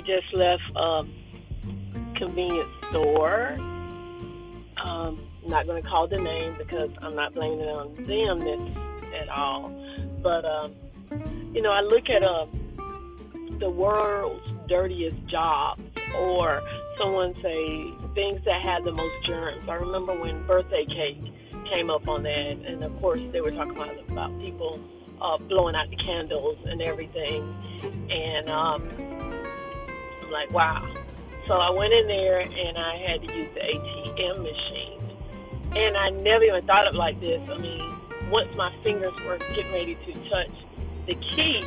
I just left a convenience store. Um, not going to call the name because I'm not blaming it on them this, at all. But um, you know, I look at uh, the world's dirtiest jobs, or someone say things that had the most germs. I remember when birthday cake came up on that, and of course they were talking about, about people uh, blowing out the candles and everything, and um, Like, wow. So I went in there and I had to use the ATM machine, and I never even thought of like this. I mean, once my fingers were getting ready to touch the key,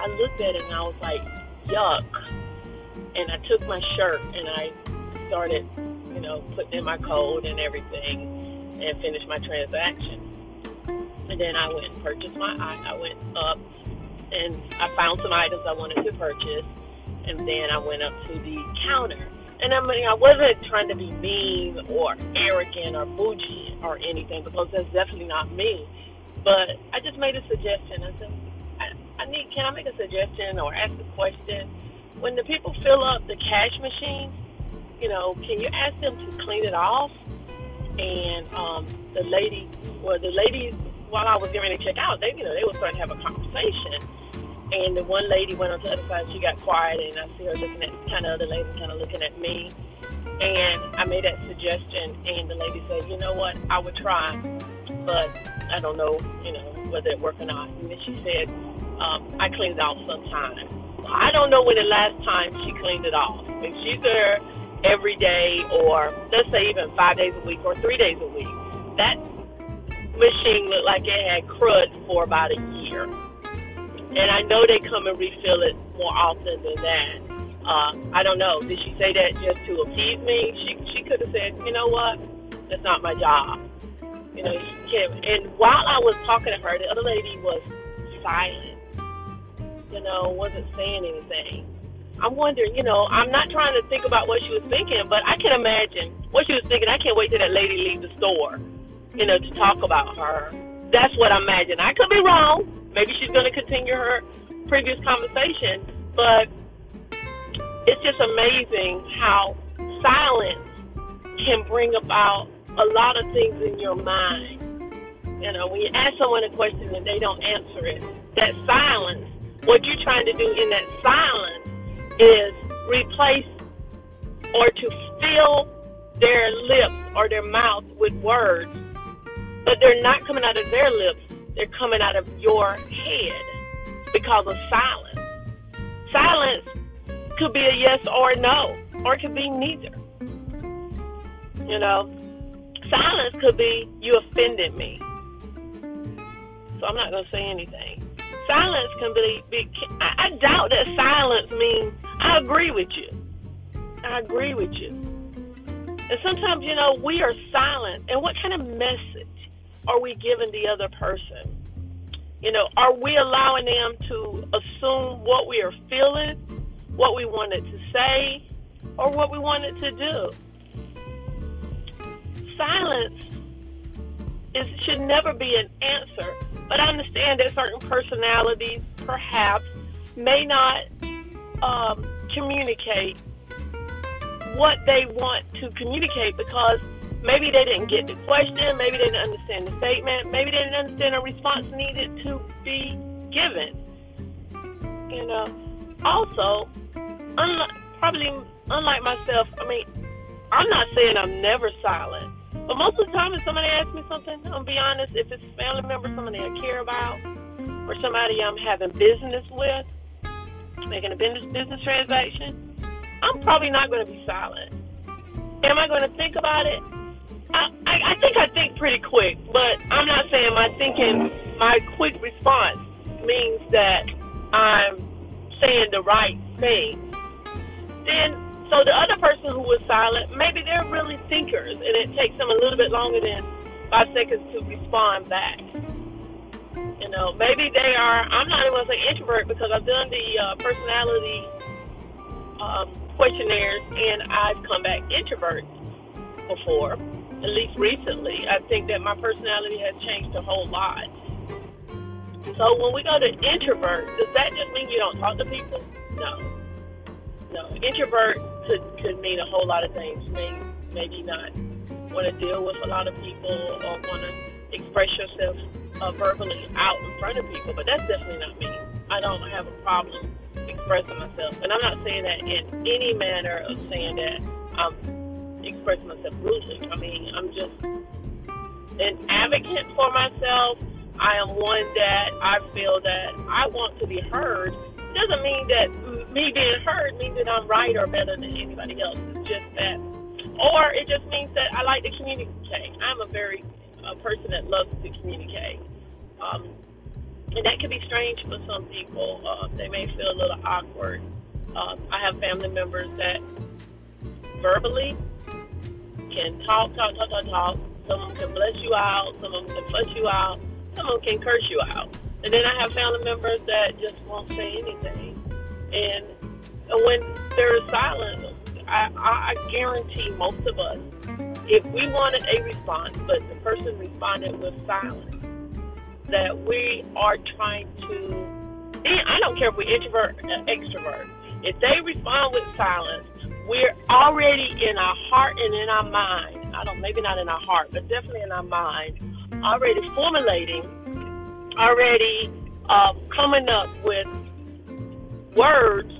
I looked at it and I was like, yuck. And I took my shirt and I started, you know, putting in my code and everything and finished my transaction. And then I went and purchased my, I went up and I found some items I wanted to purchase. And then I went up to the counter. And I mean, I wasn't trying to be mean or arrogant or bougie or anything because that's definitely not me. But I just made a suggestion. I said, I, I need, can I make a suggestion or ask a question? When the people fill up the cash machine, you know, can you ask them to clean it off? And um, the lady, well, the lady, while I was getting ready to check out, they, you know, they were starting to have a conversation. And the one lady went on to the other side. She got quiet, and I see her looking at kind of other lady, kind of looking at me. And I made that suggestion, and the lady said, "You know what? I would try, but I don't know, you know, whether it worked or not." And then she said, um, "I cleaned it off sometime." I don't know when the last time she cleaned it off. If she's there every day, or let's say even five days a week or three days a week, that machine looked like it had crud for about a year. And I know they come and refill it more often than that. Uh, I don't know. Did she say that just to appease me? She she could have said, you know what, that's not my job. You know, you can't. And while I was talking to her, the other lady was silent. You know, wasn't saying anything. I'm wondering, you know, I'm not trying to think about what she was thinking, but I can imagine what she was thinking. I can't wait till that lady leave the store, you know, to talk about her. That's what I imagine. I could be wrong. Maybe she's going to continue her previous conversation, but it's just amazing how silence can bring about a lot of things in your mind. You know, when you ask someone a question and they don't answer it, that silence, what you're trying to do in that silence is replace or to fill their lips or their mouth with words, but they're not coming out of their lips, they're coming out of your head because of silence. Silence could be a yes or a no, or it could be neither. You know, silence could be you offended me, so I'm not going to say anything. Silence can be, be I, I doubt that silence means I agree with you. I agree with you. And sometimes, you know, we are silent. And what kind of message are we giving the other person? You know, are we allowing them to assume what we are feeling, what we wanted to say, or what we wanted to do? Silence is, should never be an answer. But I understand that certain personalities, perhaps, may not um, communicate what they want to communicate because maybe they didn't get the question, maybe they didn't understand the statement, maybe they didn't understand the response needed to be given. You know, also, unlike, probably unlike myself, I mean, I'm not saying I'm never silent, but most of the time, if somebody asks me something, I'll be honest, if it's a family member, somebody I care about, or somebody I'm having business with, making a business business transaction, I'm probably not going to be silent. Am I going to think about it? I, think I think pretty quick, but I'm not saying my thinking, my quick response means that I'm saying the right thing. Then, so the other person who was silent, maybe they're really thinkers, and it takes them a little bit longer than five seconds to respond back. You know, maybe they are. I'm not even gonna say introvert because I've done the uh, personality um, questionnaires and I've come back introvert before. At least recently, I think that my personality has changed a whole lot. So when we go to introvert, does that just mean you don't talk to people? No. no, introvert could could mean a whole lot of things. Maybe maybe not want to deal with a lot of people or want to express yourself uh, verbally out in front of people, but that's definitely not me. I don't have a problem expressing myself, and I'm not saying that in any manner of saying that I'm expressing myself rudely. I mean, I'm just an advocate for myself. I am one that I feel that I want to be heard. It doesn't mean that me being heard means that I'm right or better than anybody else. It's just that, or it just means that I like to communicate. I'm a very a person that loves to communicate. Um, and that can be strange for some people. Uh, they may feel a little awkward. Um, I have family members that verbally can talk, talk, talk, talk, talk. Some of them can bless you out. Some of them can fuss you out. Some of them can curse you out. And then I have family members that just won't say anything. And when there is silence, I, I guarantee most of us if we wanted a response, but the person responded with silence, that we are trying to, I don't care if we're introvert or extrovert, if they respond with silence, we're already in our heart and in our mind, I don't, maybe not in our heart, but definitely in our mind, already formulating, already um, coming up with words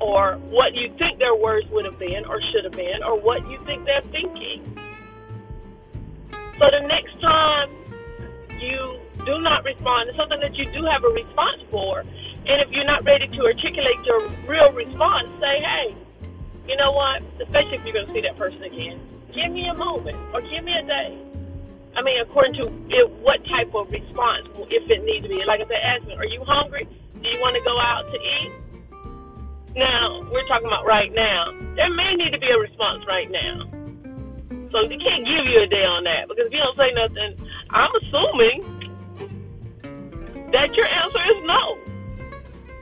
or what you think their words would have been or should have been or what you think they're thinking. So the next time you do not respond it's something that you do have a response for, and if you're not ready to articulate your real response, say, hey, you know what? Especially if you're going to see that person again, give me a moment or give me a day. I mean, according to it, what type of response, if it needs to be. Like I said, ask me, are you hungry? Do you want to go out to eat? Now, we're talking about right now. There may need to be a response right now. So you can't give you a day on that because if you don't say nothing, I'm assuming that your answer is no.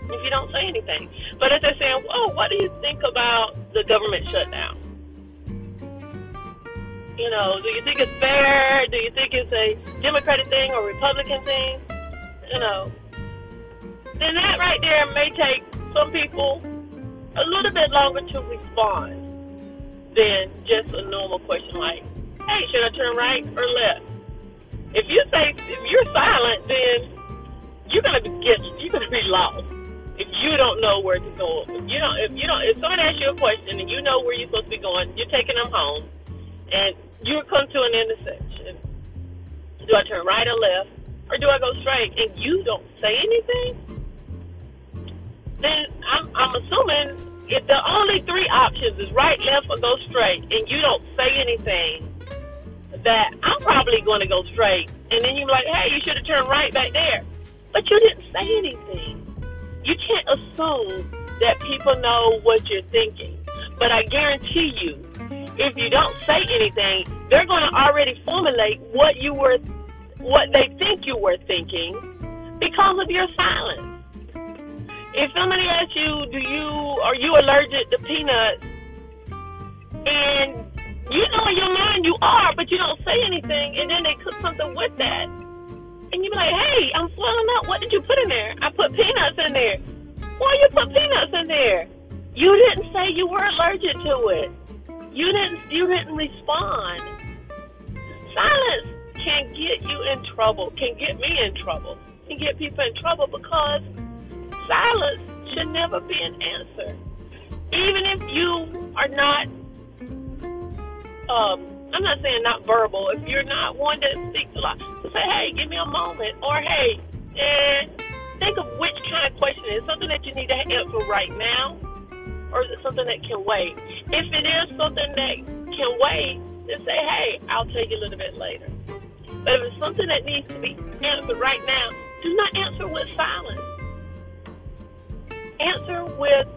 If you don't say anything. But if they're saying, "Whoa, what do you think about the government shutdown?" You know, do you think it's fair? Do you think it's a Democratic thing or Republican thing? You know, then that right there may take some people a little bit longer to respond than just a normal question like, hey, should I turn right or left? If you say, if you're silent, then you're gonna get, you're gonna be lost. If you don't know where to go, if you don't, if you don't, if someone asks you a question and you know where you're supposed to be going, you're taking them home, and you come to an intersection. Do I turn right or left, or do I go straight? And you don't say anything, then I'm, I'm assuming if the only three options is right, left, or go straight, and you don't say anything, that I'm probably going to go straight. And then you're like, hey, you should have turned right back there. But you didn't say anything. You can't assume that people know what you're thinking. But I guarantee you, if you don't say anything, they're going to already formulate what you were, what they think you were thinking because of your silence if somebody asks you, do you are you allergic to peanuts, and you know in your mind you are, but you don't say anything, and then they cook something with that, and you be like, hey, I'm swelling up. What did you put in there? I put peanuts in there. Why you put peanuts in there? You didn't say you were allergic to it. You didn't. You didn't respond. Silence can get you in trouble. Can get me in trouble. Can get people in trouble because silence should never be an answer. Even if you are not, um, I'm not saying not verbal, if you're not one that speaks a lot, say, hey, give me a moment, or hey, and think of which kind of question is something that you need to answer right now, or is it something that can wait? If it is something that can wait, then say, hey, I'll tell you a little bit later. But if it's something that needs to be answered right now, do not answer with silence answer with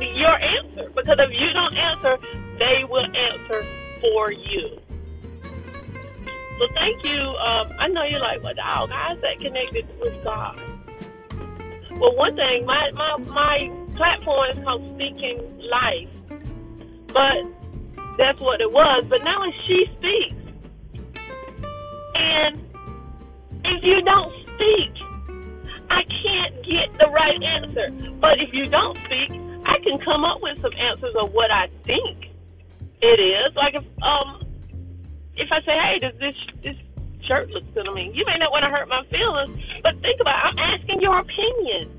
your answer. Because if you don't answer, they will answer for you. So thank you. Um, I know you're like, well, dog, how is that connected with God? Well, one thing, my, my, my platform is called Speaking Life. But that's what it was. But now it's She Speaks. And if you don't speak, I can't get the right answer. But if you don't speak, I can come up with some answers of what I think it is. Like if um if I say, hey, does this this shirt look good on me? You may not want to hurt my feelings, but think about it. I'm asking your opinion.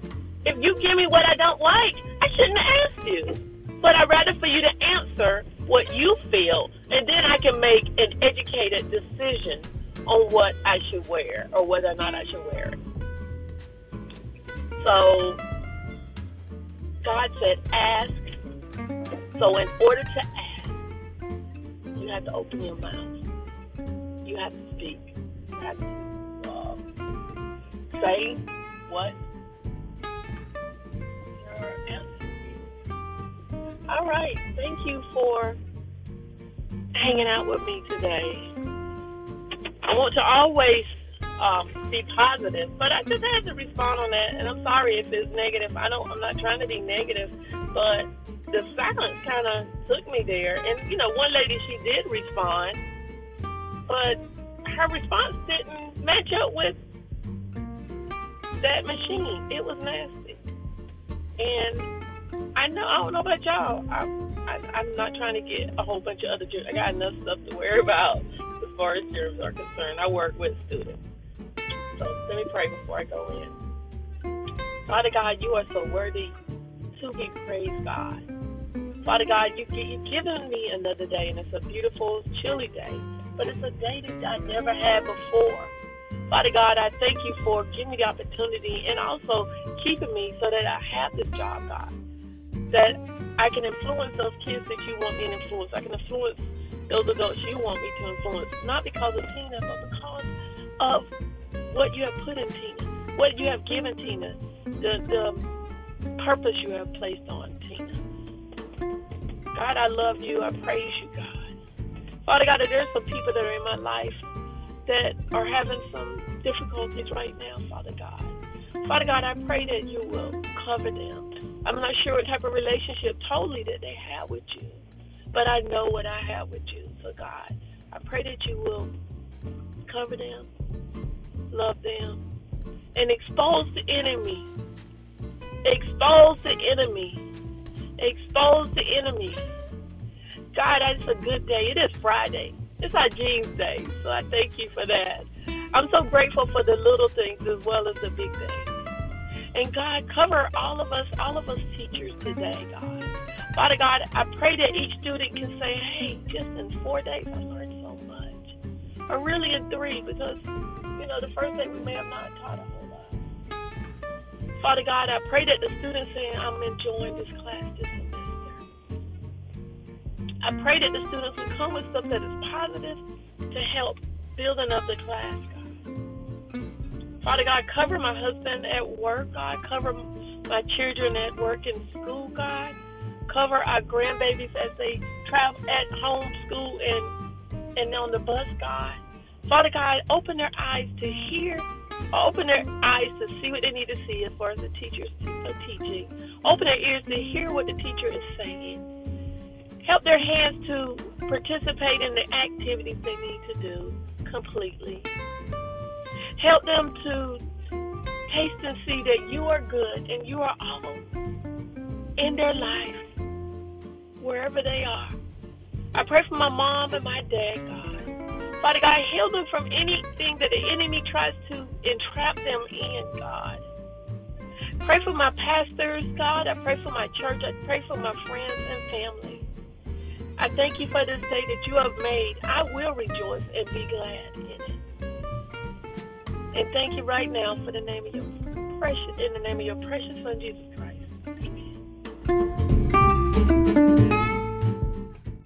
If you give me what I don't like, I shouldn't ask you. But I'd rather for you to answer what you feel, and then I can make an educated decision on what I should wear or whether or not I should wear it. So God said, ask. So in order to have to open your mouth. You have to speak. You have to uh, say what All right. Thank you for hanging out with me today. I want to always um, be positive, but I just had to respond on that. And I'm sorry if it's negative. I don't. I'm not trying to be negative, but the silence kind of took me there. And you know, one lady she did respond, but her response didn't match up with that machine. It was nasty, and I know. I don't know about y'all. I, I, I'm not trying to get a whole bunch of other. Germs. I got enough stuff to worry about as far as germs are concerned. I work with students. So let me pray before I go in. Father God, you are so worthy to be praised, God. Father God, you, you've given me another day, and it's a beautiful, chilly day, but it's a day that I never had before. Father God, I thank you for giving me the opportunity and also keeping me so that I have this job, God that I can influence those kids that you want me to influence. I can influence those adults you want me to influence, not because of Tina, but because of what you have put in Tina, what you have given Tina, the, the purpose you have placed on Tina. God, I love you. I praise you, God. Father God, there's some people that are in my life that are having some difficulties right now, Father God. Father God, I pray that you will cover them I'm not sure what type of relationship totally that they have with you, but I know what I have with you. So, God, I pray that you will cover them, love them, and expose the enemy. Expose the enemy. Expose the enemy. God, it's a good day. It is Friday. It's our jeans day. So I thank you for that. I'm so grateful for the little things as well as the big things. And God, cover all of us, all of us teachers today, God. Father God, I pray that each student can say, hey, just in four days I learned so much. Or really in three, because, you know, the first day we may have not taught a whole lot. Father God, I pray that the students say, I'm enjoying this class this. I pray that the students will come with stuff that is positive to help building up the class, Father God, cover my husband at work, God. Cover my children at work and school, God. Cover our grandbabies as they travel at home, school, and and on the bus, God. Father God, open their eyes to hear, open their eyes to see what they need to see as far as the teachers are teaching. Open their ears to hear what the teacher is saying. Help their hands to participate in the activities they need to do completely. Help them to taste and see that you are good and you are all in their life, wherever they are. I pray for my mom and my dad, God. Father God, heal them from anything that the enemy tries to entrap them in, God. Pray for my pastors, God. I pray for my church. I pray for my friends and family. I thank you for this day that you have made. I will rejoice and be glad in it. And thank you right now for the name of your precious, in the name of your precious Son, Jesus Christ. Amen.